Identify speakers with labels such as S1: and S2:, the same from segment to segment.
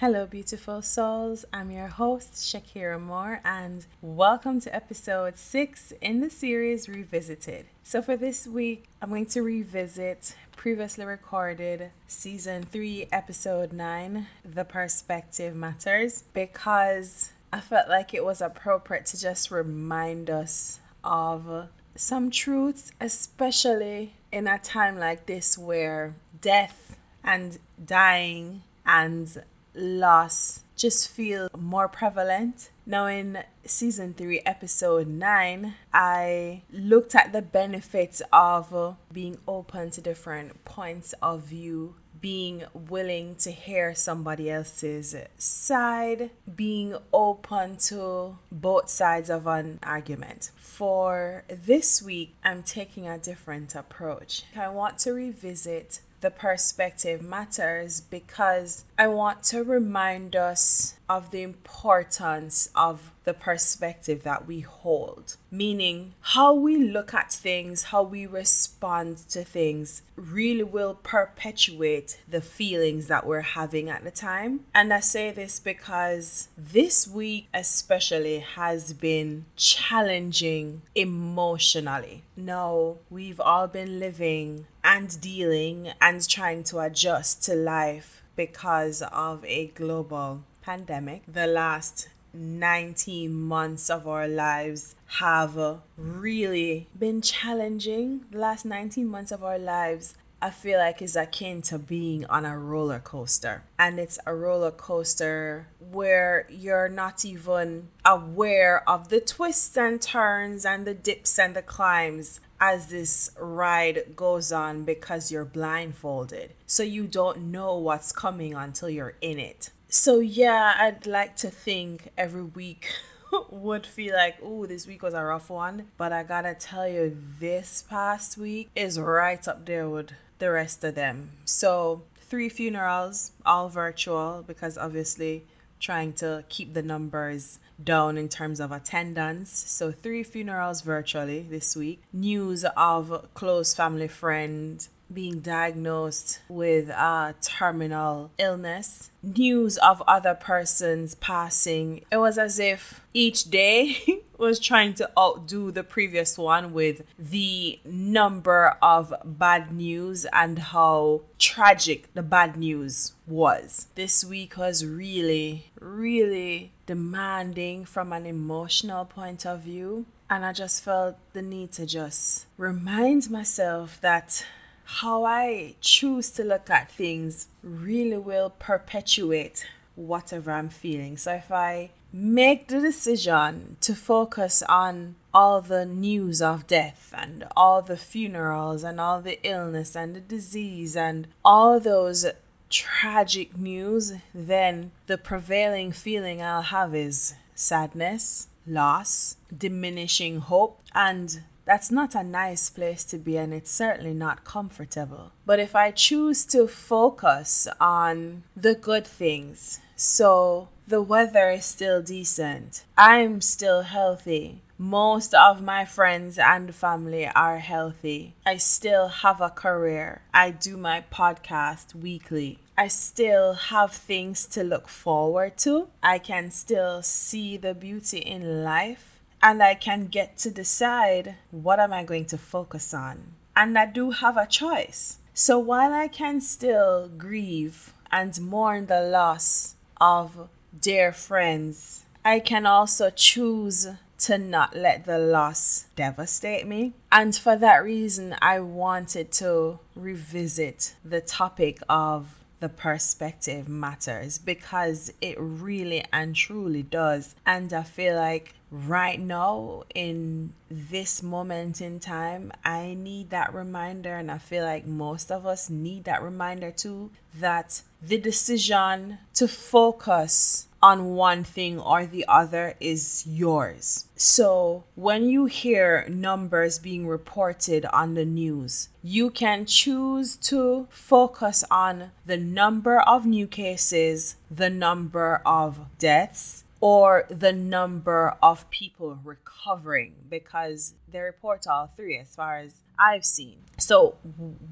S1: Hello, beautiful souls. I'm your host, Shakira Moore, and welcome to episode six in the series Revisited. So, for this week, I'm going to revisit previously recorded season three, episode nine, The Perspective Matters, because I felt like it was appropriate to just remind us of some truths, especially in a time like this where death and dying and loss just feel more prevalent. Now, in season three, episode nine, I looked at the benefits of being open to different points of view, being willing to hear somebody else's side, being open to both sides of an argument. For this week, I'm taking a different approach. I want to revisit the perspective matters because I want to remind us of the importance of the perspective that we hold. Meaning, how we look at things, how we respond to things really will perpetuate the feelings that we're having at the time. And I say this because this week, especially, has been challenging emotionally. Now, we've all been living and dealing and trying to adjust to life because of a global pandemic. The last 19 months of our lives have really been challenging. The last 19 months of our lives I feel like is akin to being on a roller coaster. And it's a roller coaster where you're not even aware of the twists and turns and the dips and the climbs as this ride goes on because you're blindfolded. So you don't know what's coming until you're in it. So, yeah, I'd like to think every week would feel like, oh, this week was a rough one. But I gotta tell you, this past week is right up there with the rest of them. So, three funerals, all virtual, because obviously trying to keep the numbers down in terms of attendance. So, three funerals virtually this week. News of close family friend being diagnosed with a terminal illness, news of other persons passing. It was as if each day was trying to outdo the previous one with the number of bad news and how tragic the bad news was. This week was really, really demanding from an emotional point of view. And I just felt the need to just remind myself that how I choose to look at things really will perpetuate whatever I'm feeling. So if I make the decision to focus on all the news of death and all the funerals and all the illness and the disease and all those tragic news, then the prevailing feeling I'll have is sadness, loss, diminishing hope, and that's not a nice place to be, and it's certainly not comfortable. But if I choose to focus on the good things, so the weather is still decent, I'm still healthy, most of my friends and family are healthy. I still have a career. I do my podcast weekly. I still have things to look forward to. I can still see the beauty in life and I can get to decide what am I going to focus on. And I do have a choice. So while I can still grieve and mourn the loss of dear friends, I can also choose to not let the loss devastate me. And for that reason, I wanted to revisit the topic of the perspective matters because it really and truly does. And I feel like right now, in this moment in time, I need that reminder. And I feel like most of us need that reminder too that the decision to focus on one thing or the other is yours. So, when you hear numbers being reported on the news, you can choose to focus on the number of new cases, the number of deaths, or the number of people recovering because they report all three as far as I've seen. So,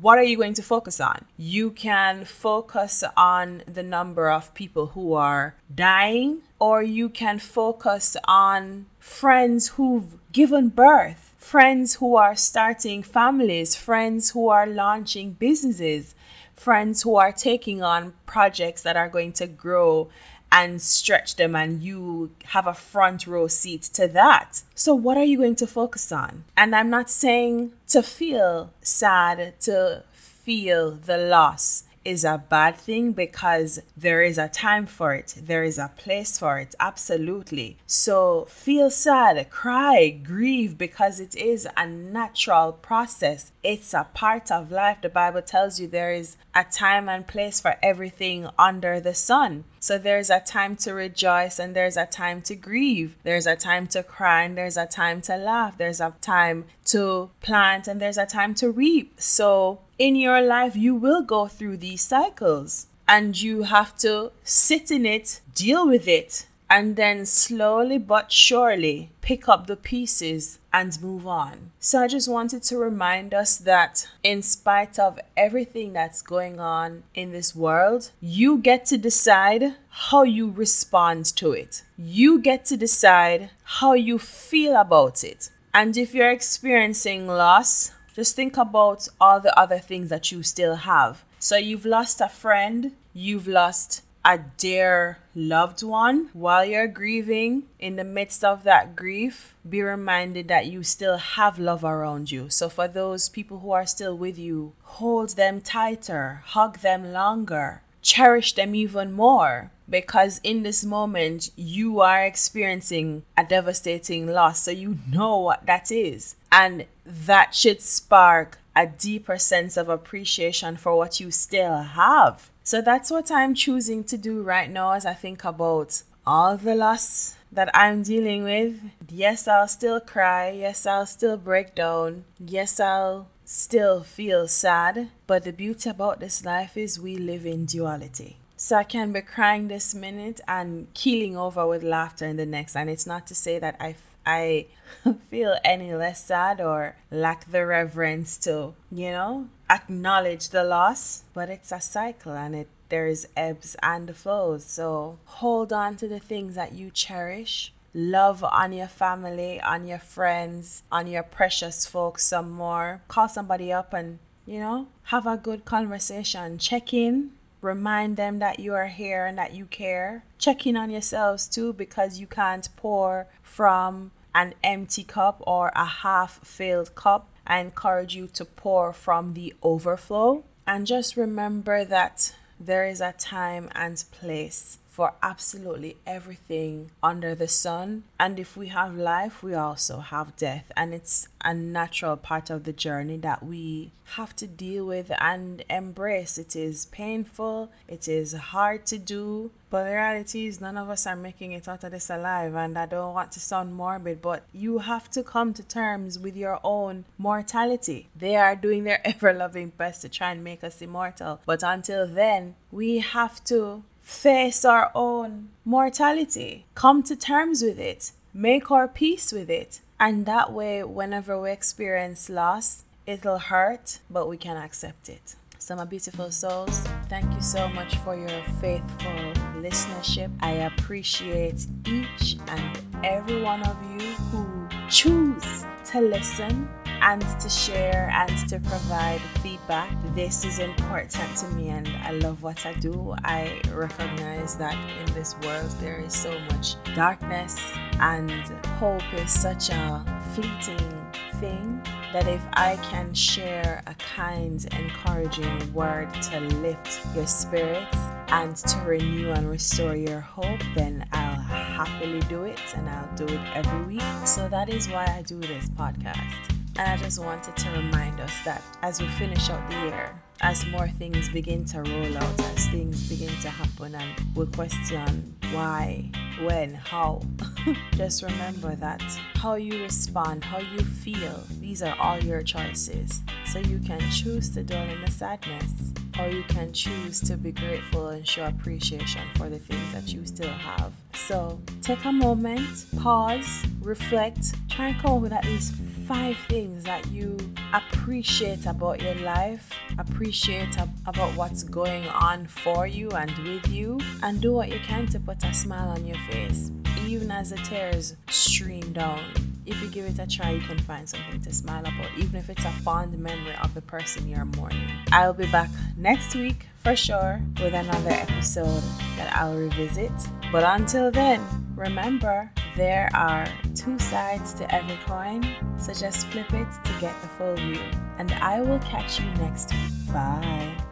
S1: what are you going to focus on? You can focus on the number of people who are dying, or you can focus on friends who've given birth, friends who are starting families, friends who are launching businesses, friends who are taking on projects that are going to grow and stretch them and you have a front row seat to that. So what are you going to focus on? And I'm not saying to feel sad, to feel the loss is a bad thing because there is a time for it, there is a place for it, absolutely. So feel sad, cry, grieve because it is a natural process. It's a part of life. The Bible tells you there is a time and place for everything under the sun. So there's a time to rejoice and there's a time to grieve. There's a time to cry and there's a time to laugh. There's a time to plant and there's a time to reap. So in your life, you will go through these cycles and you have to sit in it, deal with it, and then slowly but surely pick up the pieces and move on. So I just wanted to remind us that in spite of everything that's going on in this world, you get to decide how you respond to it. You get to decide how you feel about it. And if you're experiencing loss, just think about all the other things that you still have. So you've lost a friend, you've lost a dear loved one. While you're grieving in the midst of that grief be reminded that you still have love around you. So for those people who are still with you hold them tighter hug them longer cherish them even more. Because in this moment you are experiencing a devastating loss. So you know what that is. And that should spark a deeper sense of appreciation for what you still have so that's what I'm choosing to do right now as I think about all the loss that I'm dealing with. Yes, I'll still cry. Yes, I'll still break down. Yes, I'll still feel sad. But the beauty about this life is we live in duality. So I can be crying this minute and keeling over with laughter in the next. And it's not to say that I I feel any less sad or lack the reverence to, you know, acknowledge the loss, but it's a cycle and it there's ebbs and flows. So hold on to the things that you cherish. Love on your family, on your friends, on your precious folks some more. Call somebody up and, you know, have a good conversation. Check in. Remind them that you are here and that you care. Check in on yourselves too because you can't pour from an empty cup or a half filled cup. I encourage you to pour from the overflow. And just remember that there is a time and place for absolutely everything under the sun. And if we have life, we also have death. And it's a natural part of the journey that we have to deal with and embrace. It is painful, it is hard to do, but the reality is none of us are making it out of this alive. And I don't want to sound morbid, but you have to come to terms with your own mortality. They are doing their ever loving best to try and make us immortal. But until then, we have to face our own mortality, come to terms with it, make our peace with it. And that way, whenever we experience loss, it'll hurt, but we can accept it. So, my beautiful souls, thank you so much for your faithful listenership. I appreciate each and every one of you who choose to listen and to share and to provide feedback. This is important to me and I love what I do. I recognize that in this world there is so much darkness and hope is such a fleeting thing that if I can share a kind, encouraging word to lift your spirits and to renew and restore your hope, then I'll happily do it and I'll do it every week. So that is why I do this podcast. And I just wanted to remind us that as we finish out the year, as more things begin to roll out, as things begin to happen, and we question why, when, how, just remember that how you respond, how you feel, these are all your choices. So you can choose to dwell in the sadness, or you can choose to be grateful and show appreciation for the things that you still have. So take a moment, pause, reflect, try and come up with at least five things that you appreciate about your life, appreciate ab- about what's going on for you and with you, and do what you can to put a smile on your face, even as the tears stream down. If you give it a try, you can find something to smile about, even if it's a fond memory of the person you're mourning. I'll be back next week for sure with another episode that I'll revisit. But until then, remember there are two sides to every coin, so just flip it to get the full view. And I will catch you next week. Bye.